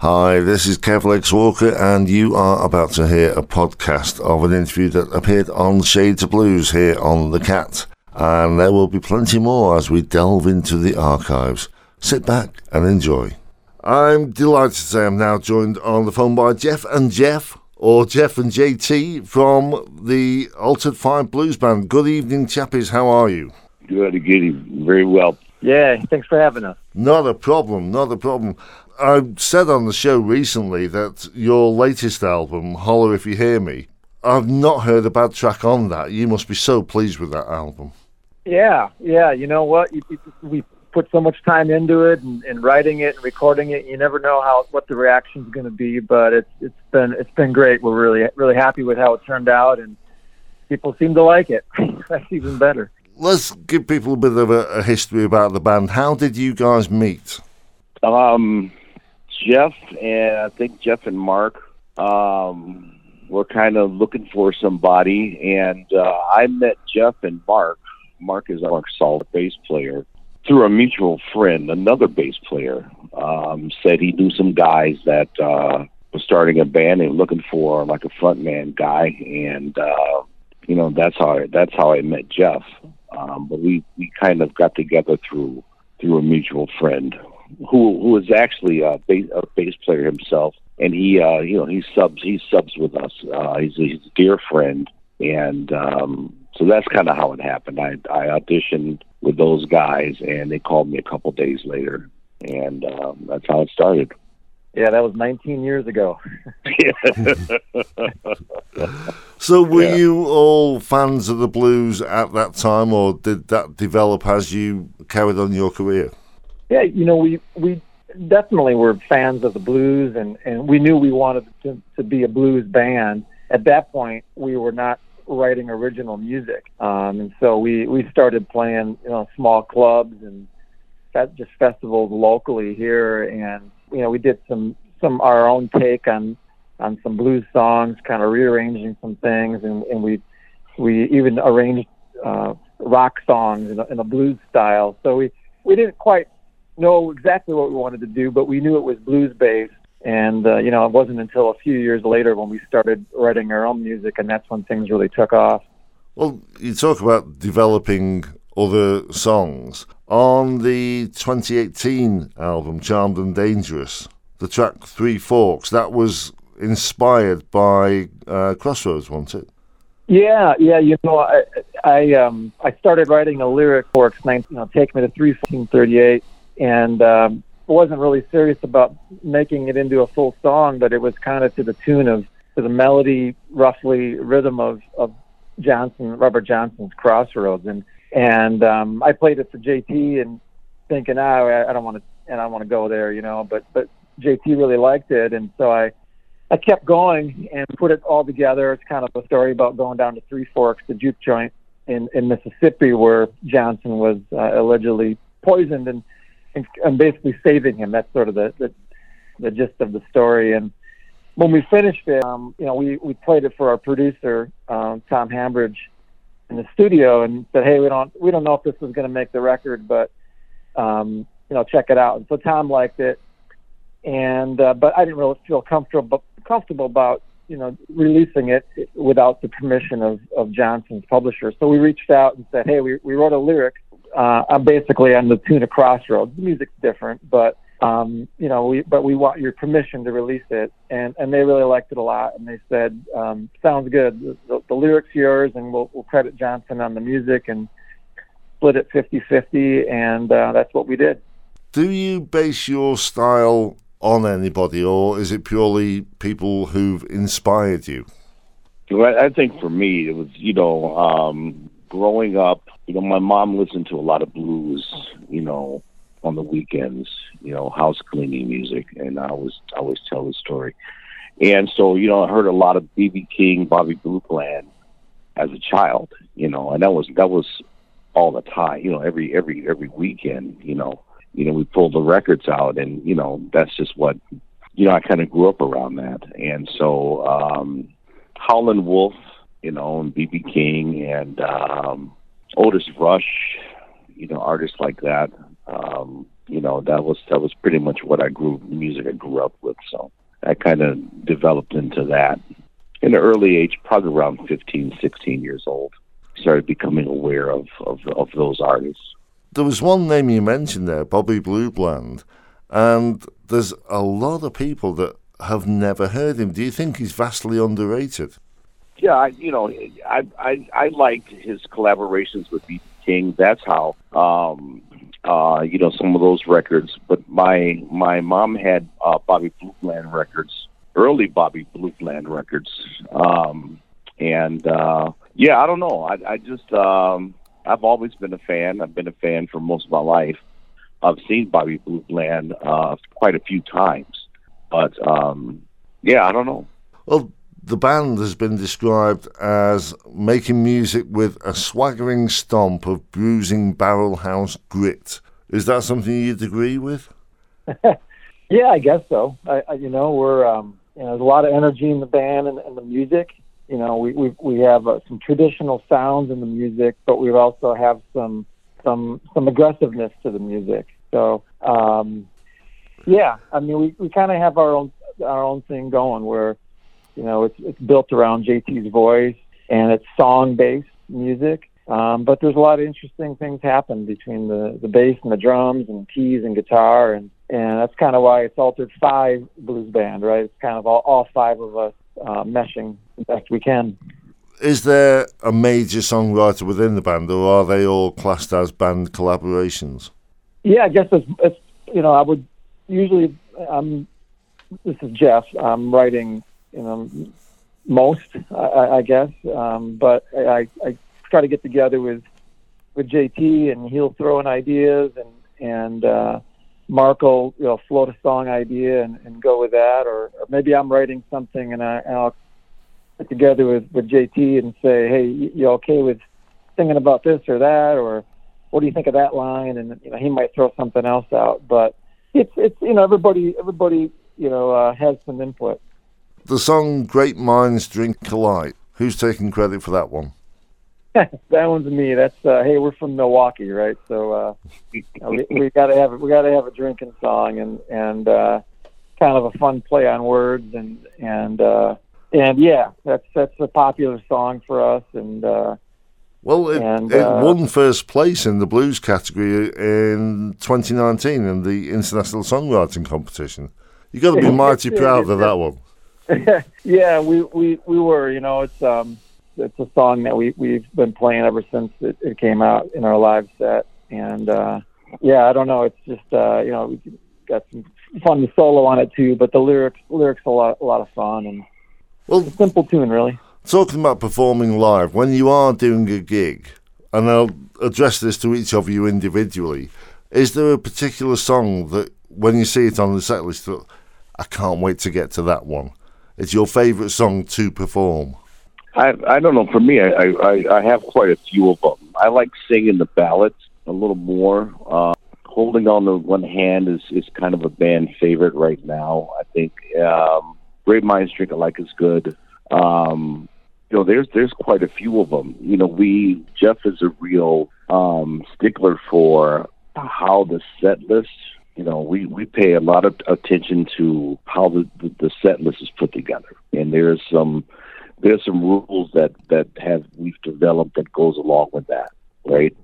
Hi, this is Kev Lex Walker, and you are about to hear a podcast of an interview that appeared on Shades of Blues here on The Cat. And there will be plenty more as we delve into the archives. Sit back and enjoy. I'm delighted to say I'm now joined on the phone by Jeff and Jeff, or Jeff and JT from the Altered Five Blues Band. Good evening, chappies. How are you? Good, good, very well. Yeah, thanks for having us. Not a problem, not a problem. I said on the show recently that your latest album, Holler If You Hear Me, I've not heard a bad track on that. You must be so pleased with that album. Yeah, yeah. You know what? You, you, we put so much time into it and, and writing it and recording it. You never know how what the reaction is going to be, but it's it's been it's been great. We're really really happy with how it turned out, and people seem to like it. That's even better. Let's give people a bit of a, a history about the band. How did you guys meet? Um, Jeff and I think Jeff and Mark um, were kind of looking for somebody, and uh, I met Jeff and Mark. Mark is our solid bass player through a mutual friend, another bass player. Um, said he knew some guys that uh, was starting a band and looking for like a frontman guy, and uh, you know that's how I, that's how I met Jeff. Um, but we we kind of got together through through a mutual friend who who is actually a bass, a bass player himself, and he uh, you know he subs he subs with us. Uh, he's, a, he's a dear friend, and um, so that's kind of how it happened. I I auditioned with those guys, and they called me a couple days later, and um, that's how it started. Yeah, that was 19 years ago. so, were Yeah. you all fans of the blues at that time, or did that develop as you carried on your career? Yeah, you know, we we definitely were fans of the blues, and and we knew we wanted to, to be a blues band. At that point, we were not writing original music, um, and so we we started playing, you know, small clubs and just festivals locally here, and you know, we did some some our own take on on some blues songs, kind of rearranging some things, and, and we we even arranged uh, rock songs in a, in a blues style. So we we didn't quite know exactly what we wanted to do, but we knew it was blues based. And uh, you know, it wasn't until a few years later when we started writing our own music, and that's when things really took off. Well, you talk about developing other songs. On the 2018 album, Charmed and Dangerous, the track Three Forks, that was inspired by uh, Crossroads, wasn't it? Yeah, yeah. You know, I I um I started writing a lyric for you know, take me to three fourteen thirty eight, and um, wasn't really serious about making it into a full song, but it was kind of to the tune of to the melody, roughly rhythm of of Johnson, Robert Johnson's Crossroads, and and um, I played it for JT and thinking, ah, I, I don't want to, and I want to go there, you know, but but JT really liked it, and so I I kept going and put it all together. It's kind of a story about going down to Three Forks, the juke joint in, in Mississippi, where Johnson was uh, allegedly poisoned, and, and and basically saving him. That's sort of the, the the gist of the story. And when we finished it, um, you know, we we played it for our producer um, Tom Hambridge in the studio, and said, "Hey, we don't we don't know if this is going to make the record, but um, you know, check it out." And so Tom liked it and uh, but I didn't really feel comfortable comfortable about you know releasing it without the permission of of Johnson's publisher. So we reached out and said, hey, we we wrote a lyric. Uh, I'm basically on the tune of Crossroads. The music's different, but um, you know, we but we want your permission to release it, and and they really liked it a lot, and they said, um, sounds good. The, the lyrics yours, and we'll we'll credit Johnson on the music and split it 50-50, and uh, that's what we did. Do you base your style on anybody, or is it purely people who've inspired you? Well, I think for me, it was you know, um, growing up. You know, my mom listened to a lot of blues. You know, on the weekends. You know, house cleaning music, and I always I always tell the story. And so, you know, I heard a lot of BB King, Bobby Blue Bland as a child. You know, and that was that was all the time. You know, every every every weekend. You know, you know, we pulled the records out, and you know, that's just what you know. I kind of grew up around that, and so um, Howlin' Wolf, you know, and BB King and um, Otis Rush, you know, artists like that. Um, you know that was that was pretty much what I grew the music I grew up with. So I kind of developed into that in an early age, probably around 15, 16 years old. Started becoming aware of of, of those artists. There was one name you mentioned there, Bobby Blue Bland, and there's a lot of people that have never heard him. Do you think he's vastly underrated? Yeah, I, you know, I I I liked his collaborations with B. King. That's how um, uh, you know some of those records. But my my mom had uh, Bobby Blue Bland records, early Bobby Blue Bland records, um, and uh, yeah, I don't know. I, I just um, I've always been a fan. I've been a fan for most of my life. I've seen Bobby Blue Bland uh, quite a few times, but um, yeah, I don't know. Well, the band has been described as making music with a swaggering stomp of bruising barrel house grit. Is that something you'd agree with? yeah, I guess so. I, I, you know, we're um, you know, there's a lot of energy in the band and, and the music. You know, we we we have uh, some traditional sounds in the music, but we also have some some some aggressiveness to the music. So um, yeah, I mean, we we kind of have our own our own thing going where you know, it's it's built around JT's voice and it's song based music. Um, but there's a lot of interesting things happen between the, the bass and the drums and keys and guitar and, and that's kind of why it's altered five blues band, right? It's kind of all, all five of us uh, meshing the best we can. Is there a major songwriter within the band, or are they all classed as band collaborations? Yeah, I guess it's, it's you know I would usually I'm this is Jeff. I'm writing you know, most, I, I guess. Um, but I, I try to get together with with JT, and he'll throw in ideas, and and uh, Mark will you know float a song idea and, and go with that, or, or maybe I'm writing something and, I, and I'll get together with with JT and say, hey, you okay with thinking about this or that, or what do you think of that line? And you know, he might throw something else out, but it's it's you know everybody everybody you know uh, has some input. The song Great Minds Drink Alike. Who's taking credit for that one? that one's me. That's uh, hey, we're from Milwaukee, right? So uh, we, we got to have we got to have a drinking song and and uh, kind of a fun play on words and and uh, and yeah, that's that's a popular song for us and. Uh, well, it, and, it uh, won first place in the blues category in 2019 in the International Songwriting Competition. You got to be mighty proud of that one. yeah, we, we we were. You know, it's um it's a song that we we've been playing ever since it, it came out in our live set, and uh, yeah, I don't know. It's just uh, you know we got some fun solo on it too, but the lyrics lyrics a lot a lot of fun and well, a simple tune really. Talking about performing live, when you are doing a gig, and I'll address this to each of you individually, is there a particular song that when you see it on the set list, I can't wait to get to that one? Is your favorite song to perform? I I don't know. For me, I, I I have quite a few of them. I like singing the ballads a little more. Uh, Holding on the one hand is is kind of a band favorite right now. I think um, Great Minds Drink Alike is good. Um, you know, there's there's quite a few of them. You know, we Jeff is a real um, stickler for how the set list you know, we, we pay a lot of attention to how the, the, the set list is put together. And there's some there's some rules that, that have we've developed that goes along with that, right?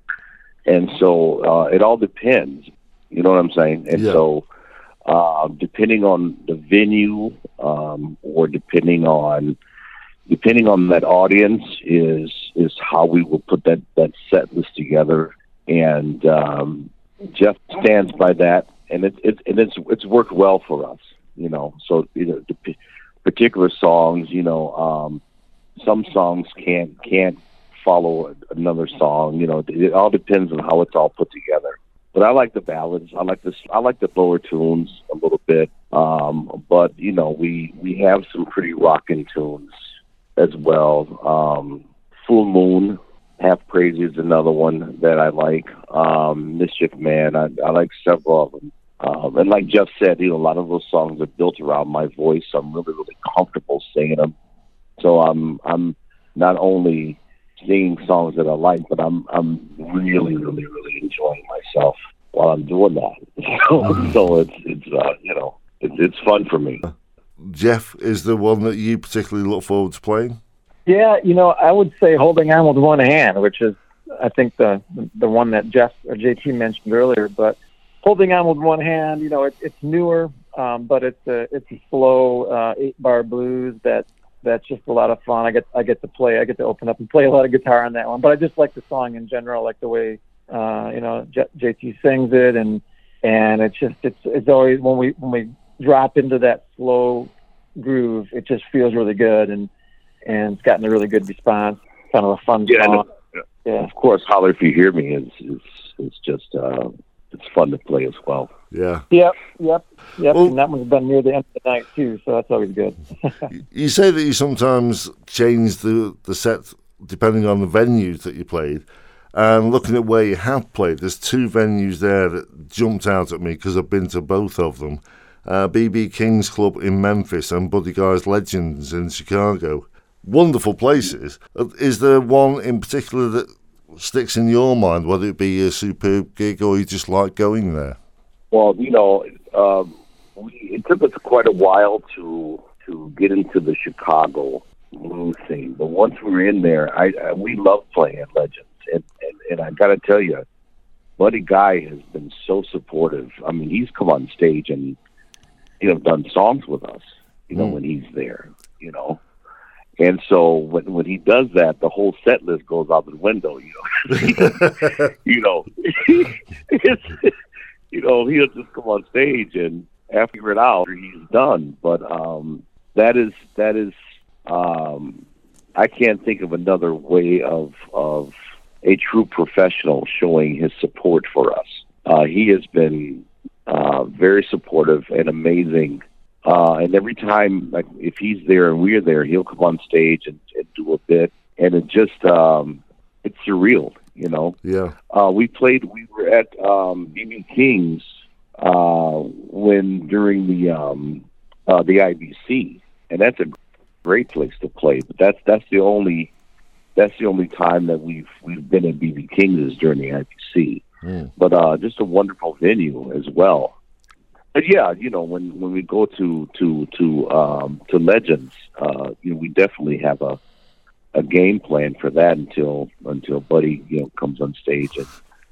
And so uh, it all depends. You know what I'm saying? And yeah. so uh, depending on the venue um, or depending on depending on that audience is is how we will put that that set list together. And um, Jeff stands by that and it's it's and it's it's worked well for us, you know. So you know, the particular songs, you know, um, some songs can't can't follow another song. You know, it all depends on how it's all put together. But I like the ballads. I like this. I like the lower tunes a little bit. Um, but you know, we we have some pretty rocking tunes as well. Um, Full Moon Half Crazy is another one that I like. Um, Mischief Man, I, I like several of them. Um, and like Jeff said, you know, a lot of those songs are built around my voice. So I'm really, really comfortable singing them. So I'm, I'm not only singing songs that I like, but I'm, I'm really, really, really enjoying myself while I'm doing that. So, so it's it's uh, you know it's it's fun for me. Jeff is the one that you particularly look forward to playing. Yeah, you know, I would say holding on with one hand, which is I think the the one that Jeff or JT mentioned earlier. But holding on with one hand, you know, it, it's newer, um, but it's a it's a slow uh, eight bar blues that that's just a lot of fun. I get I get to play, I get to open up and play a lot of guitar on that one. But I just like the song in general, like the way uh, you know J- JT sings it, and and it's just it's it's always when we when we drop into that slow groove, it just feels really good, and and it's gotten a really good response. Kind of a fun Yeah, song. no, Yeah. Of course, holler if you hear me is is is just uh, it's fun to play as well. Yeah. Yep, yep, yep. Well- and that one's been near the end of the night too, so that's always good. You say that you sometimes change the, the set depending on the venues that you played. And looking at where you have played, there's two venues there that jumped out at me because I've been to both of them. Uh, BB King's Club in Memphis and Buddy Guy's Legends in Chicago. Wonderful places. Is there one in particular that sticks in your mind, whether it be a superb gig or you just like going there? Well, you know, um, we, it took us quite a while to to get into the Chicago blues scene, but once we were in there, I, I we love playing at Legends, and and, and I got to tell you, Buddy Guy has been so supportive. I mean, he's come on stage and you know done songs with us. You know, Mm. when he's there, you know. And so when when he does that, the whole set list goes out the window. You know, you know, it's, you know, he'll just come on stage and after it out, after he's done. But um, that is that is um, I can't think of another way of of a true professional showing his support for us. Uh, he has been uh, very supportive and amazing. Uh, and every time, like if he's there and we're there, he'll come on stage and, and do a bit, and it just um, it's surreal, you know. Yeah. Uh, we played. We were at um, BB King's uh, when during the um, uh, the IBC, and that's a great place to play. But that's that's the only that's the only time that we've we've been at BB King's is during the IBC. Mm. But uh, just a wonderful venue as well. But yeah, you know, when when we go to to to um, to Legends, uh, you know, we definitely have a a game plan for that until until Buddy you know comes on stage, and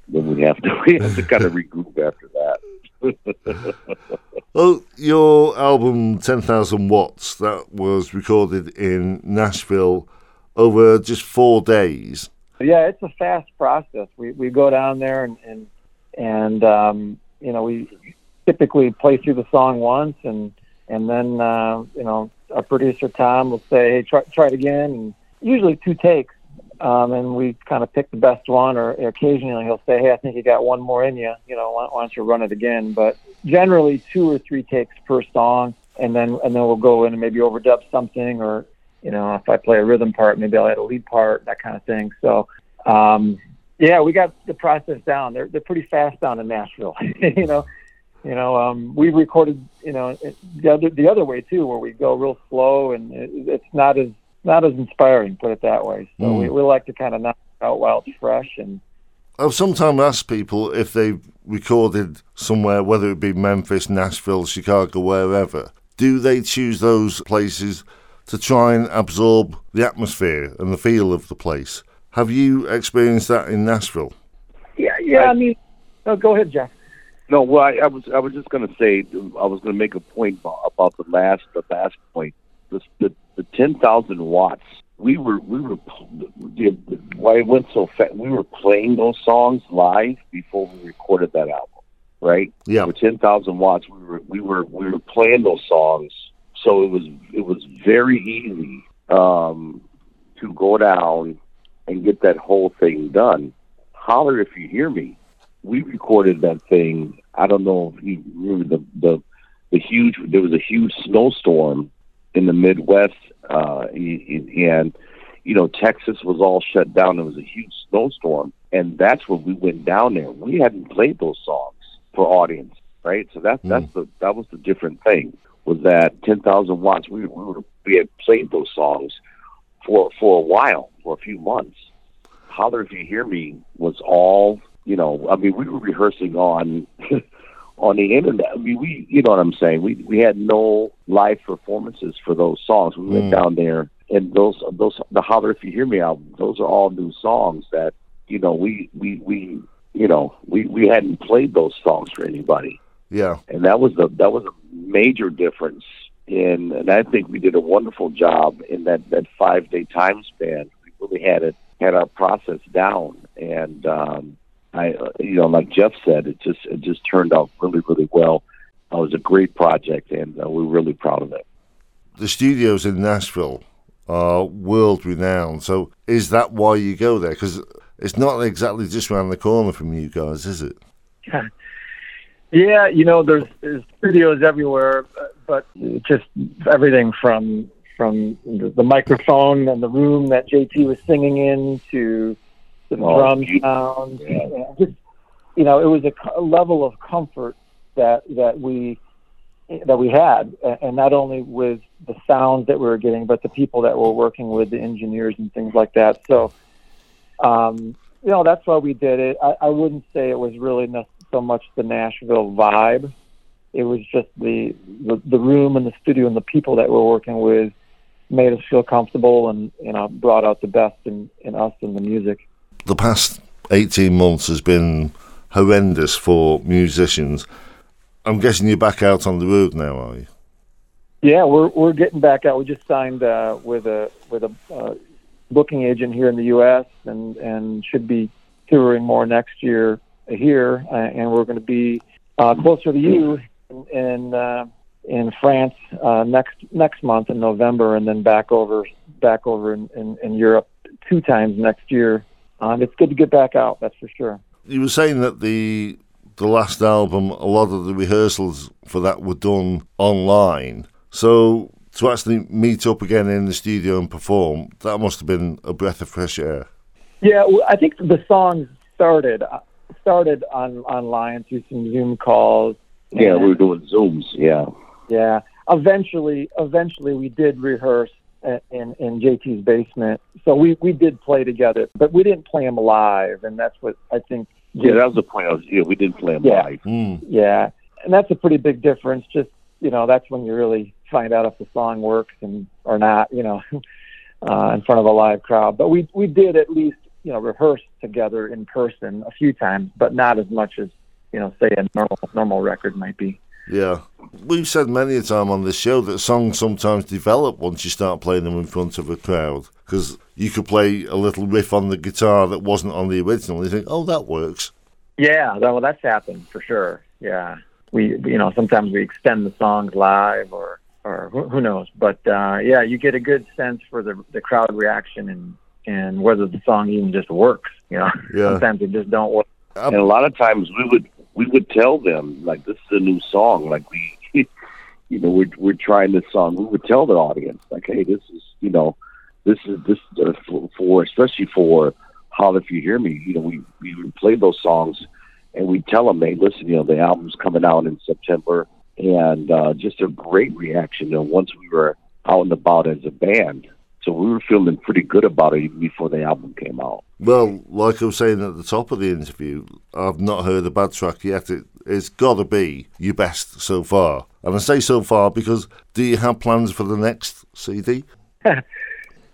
then we have to we have to kind of regroup after that. Well, your album 10,000 Watts, that was recorded in Nashville over just four days. Yeah, it's a fast process. We we go down there and and and um, you know we typically play through the song once and and then uh, you know our producer Tom will say, hey, try try it again, and usually two takes. Um, and we kind of pick the best one, or occasionally he'll say, "Hey, I think you got one more in you. You know, why, why don't you run it again?" But generally, two or three takes per song, and then and then we'll go in and maybe overdub something, or you know, if I play a rhythm part, maybe I'll add a lead part, that kind of thing. So, um, yeah, we got the process down. They're they're pretty fast down in Nashville. you know, you know, um, we recorded, you know, the other the other way too, where we go real slow, and it, it's not as not as inspiring, put it that way. So Mm. we, we like to kind of knock it out while it's fresh and. I've sometimes asked people if they've recorded somewhere, whether it be Memphis, Nashville, Chicago, wherever, do they choose those places to try and absorb the atmosphere and the feel of the place? Have you experienced that in Nashville? Yeah, yeah. I mean, go ahead, Jeff. No, well, I, I was I was just going to say I was going to make a point about, the last the last point. The the, the ten thousand watts. We were we were the, why it went so fast. We were playing those songs live before we recorded that album, right? Yeah. For ten thousand watts, we were we were we were playing those songs, so it was it was very easy um, to go down and get that whole thing done. Holler if you hear me we recorded that thing. I don't know if you remember the the, the huge. There was a huge snowstorm in the Midwest, uh, and you know Texas was all shut down. There was a huge snowstorm, and that's when we went down there. We hadn't played those songs for audience, right? So that's that's the that was the different thing. Was that ten thousand watts? We we, were, we had played those songs for for a while, for a few months. Holler if you hear me was all you know, I mean, we were rehearsing on on the internet. I mean, we, you know what I'm saying? We we had no live performances for those songs. We went Mm. down there, and those those the Holler If You Hear Me album. Those are all new songs that you know we we we you know we we hadn't played those songs for anybody, Yeah. and that was the that was a major difference. In and I think we did a wonderful job in that that five day time span. We really had it had our process down, and um, I, uh, you know, like Jeff said, it just it just turned out really, really well. It was a great project, and uh, we're really proud of it. The studios in Nashville are world renowned. So is that why you go there? Because it's not exactly just around the corner from you guys, is it? Yeah, you know, there's, there's studios everywhere, but, but just everything from from the, the microphone and the room that JT was singing in to the Oh, drum you- sound. yeah. Just you know, it was a, a level of comfort that that we that we had, and not only with the sounds that we were getting, but the people that we're working with, the engineers and things like that. So, um, you know, that's why we did it. I, I wouldn't say it was really ne- so much the Nashville vibe. It was just the, the the room and the studio and the people that we're working with made us feel comfortable and you know brought out the best in, in us and the music. The past 18 months has been horrendous for musicians. I'm guessing you're back out on the road now, are you? Yeah, we're we're getting back out. We just signed uh, with a with a uh, booking agent here in the U.S. and and should be touring more next year here, uh, and we're going to be uh, closer to you in in, uh, in France uh, next next month in November, and then back over back over in, in, in Europe two times next year. Um, it's good to get back out, that's for sure. You were saying that the the last album, a lot of the rehearsals for that were done online. So to actually meet up again in the studio and perform, that must have been a breath of fresh air. Yeah, well, I think the songs started uh, started on online through some Zoom calls. Yeah, we were doing zooms. Yeah, Yeah. Eventually, eventually, we did rehearse a- in in JT's basement. So we we did play together, but we didn't play them live, and that's what I think. yeah, that was the point. I was, yeah, we didn't play them Yeah. live. Mm. Yeah, and that's a pretty big difference. Just you know, that's when you really find out if the song works and or not. You know, uh, in front of a live crowd. But we we did at least you know rehearse together in person a few times, but not as much as you know, say a normal normal record might be. Yeah. We've said many a time on this show that songs sometimes develop once you start playing them in front of a crowd. Because you could play a little riff on the guitar that wasn't on the original. You think, oh, that works. Yeah, well, that's happened for sure. Yeah, we you know sometimes we extend the songs live or or who, who knows, but uh, yeah, you get a good sense for the the crowd reaction and and whether the song even just works. You know, Yeah. sometimes it just don't work. And a lot of times we would we would tell them like this is a new song. Like we, you know, we're we're trying this song. We would tell the audience like, hey, this is you know, this is this uh, for, for especially for Holler If You Hear Me, you know, we we would play those songs and we tell them, hey, listen, you know, the album's coming out in September, and uh, just a great reaction. Know, once we were out and about as a band, so we were feeling pretty good about it even before the album came out. Well, like I was saying at the top of the interview, I've not heard a bad track yet. It, it's got to be your best so far. And I say so far because do you have plans for the next CD?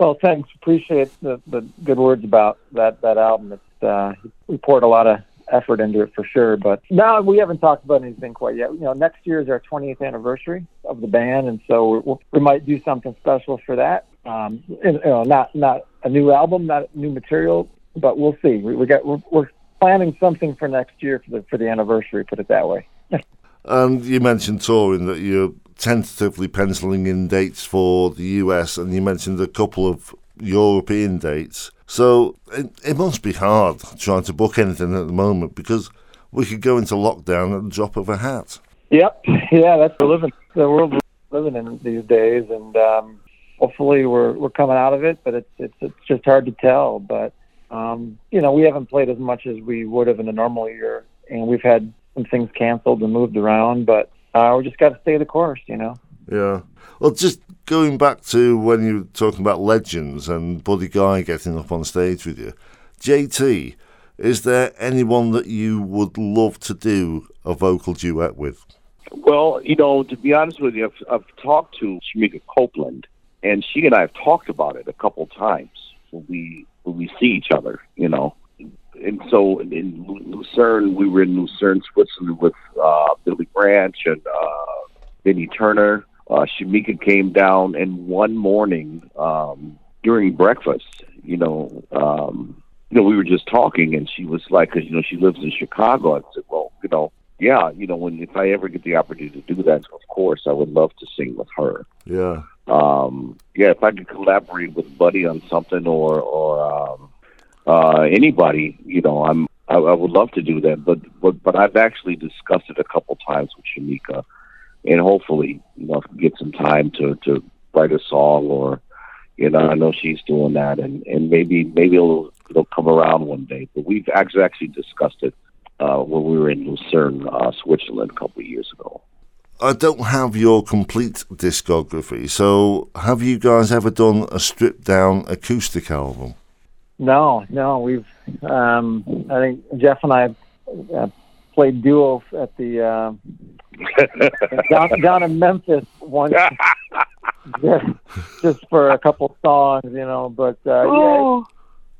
Well, thanks. Appreciate the, the good words about that that album. It's uh, we poured a lot of effort into it for sure. But now we haven't talked about anything quite yet. You know, next year is our 20th anniversary of the band, and so we we might do something special for that. Um, and, you know, not not a new album, not new material, but we'll see. We, we got we're, we're planning something for next year for the for the anniversary. Put it that way. And you mentioned touring that you're tentatively penciling in dates for the US, and you mentioned a couple of European dates. So it, it must be hard trying to book anything at the moment because we could go into lockdown at the drop of a hat. Yep. Yeah, that's the living the world we're living in these days, and um, hopefully we're we're coming out of it. But it's it's it's just hard to tell. But um, you know, we haven't played as much as we would have in a normal year, and we've had some things canceled and moved around. But uh, we just got to stay the course, you know. Yeah. Well, just going back to when you were talking about legends and Buddy Guy getting up on stage with you, JT, Is there anyone that you would love to do a vocal duet with? Well, you know, to be honest with you, I've, I've talked to Shemekia Copeland, and she and I have talked about it a couple times when we when we see each other. You know, and so in Lucerne, we were in Lucerne, Switzerland with uh, Billy Branch and uh, Benny Turner. Uh, Shemekia came down, and one morning um, during breakfast, you know, um, you know, we were just talking, and she was like, because you know, she lives in Chicago. I said, well, you know, yeah, you know, when if I ever get the opportunity to do that, of course, I would love to sing with her. Yeah. Um, yeah, if I could collaborate with Buddy on something or or um, uh, anybody, you know, I'm I, I would love to do that. But but but I've actually discussed it a couple times with Shemekia, and hopefully, you know, get some time to to write a song or, you know, I know she's doing that, and and maybe maybe it'll it'll come around one day. But we've actually actually discussed it uh, when we were in Lucerne, uh, Switzerland, a couple of years ago. I don't have your complete discography, so have you guys ever done a stripped down acoustic album? No, no. We've, um, I think Jeff and I uh, played duos at the uh, down, down in Memphis once, just, just for a couple songs, you know. But uh, yeah,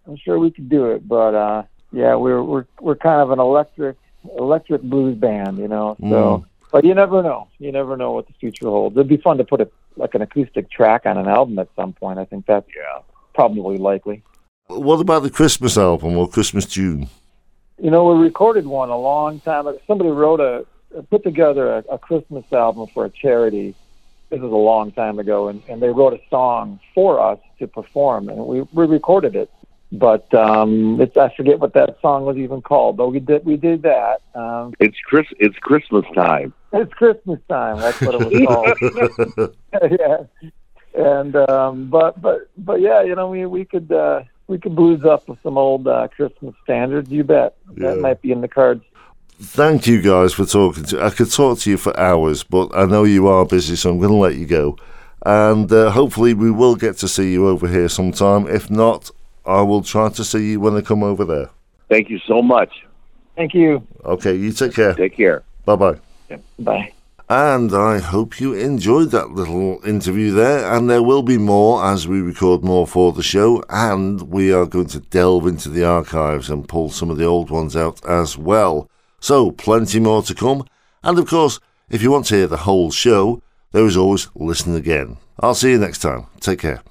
I'm sure we could do it. But uh, yeah, we're we're we're kind of an electric electric blues band, you know. So, Mm. But you never know. You never know what the future holds. It'd be fun to put a like an acoustic track on an album at some point. I think that's Yeah. probably likely. What about the Christmas album or Christmas tune? You know, we recorded one a long time ago. Somebody wrote a put together a, a Christmas album for a charity. This was a long time ago, and, and they wrote a song for us to perform, and we, we recorded it. But um, it's I forget what that song was even called, but we did we did that. Um, It's Chris. It's Christmas time. it's Christmas time. That's what it was called. yeah. And um, but but but yeah, you know, we we could uh, we could blues up with some old uh, Christmas standards. You bet. That Yeah. might be in the cards. Thank you guys for talking to. I could talk to you for hours, but I know you are busy, so I'm going to let you go. And uh, hopefully, we will get to see you over here sometime. If not, I will try to see you when I come over there. Thank you so much. Thank you. Okay, you take care. Take care. Bye bye. Bye. And I hope you enjoyed that little interview there. And there will be more as we record more for the show. And we are going to delve into the archives and pull some of the old ones out as well. So, plenty more to come. And of course, if you want to hear the whole show, there is always Listen Again. I'll see you next time. Take care.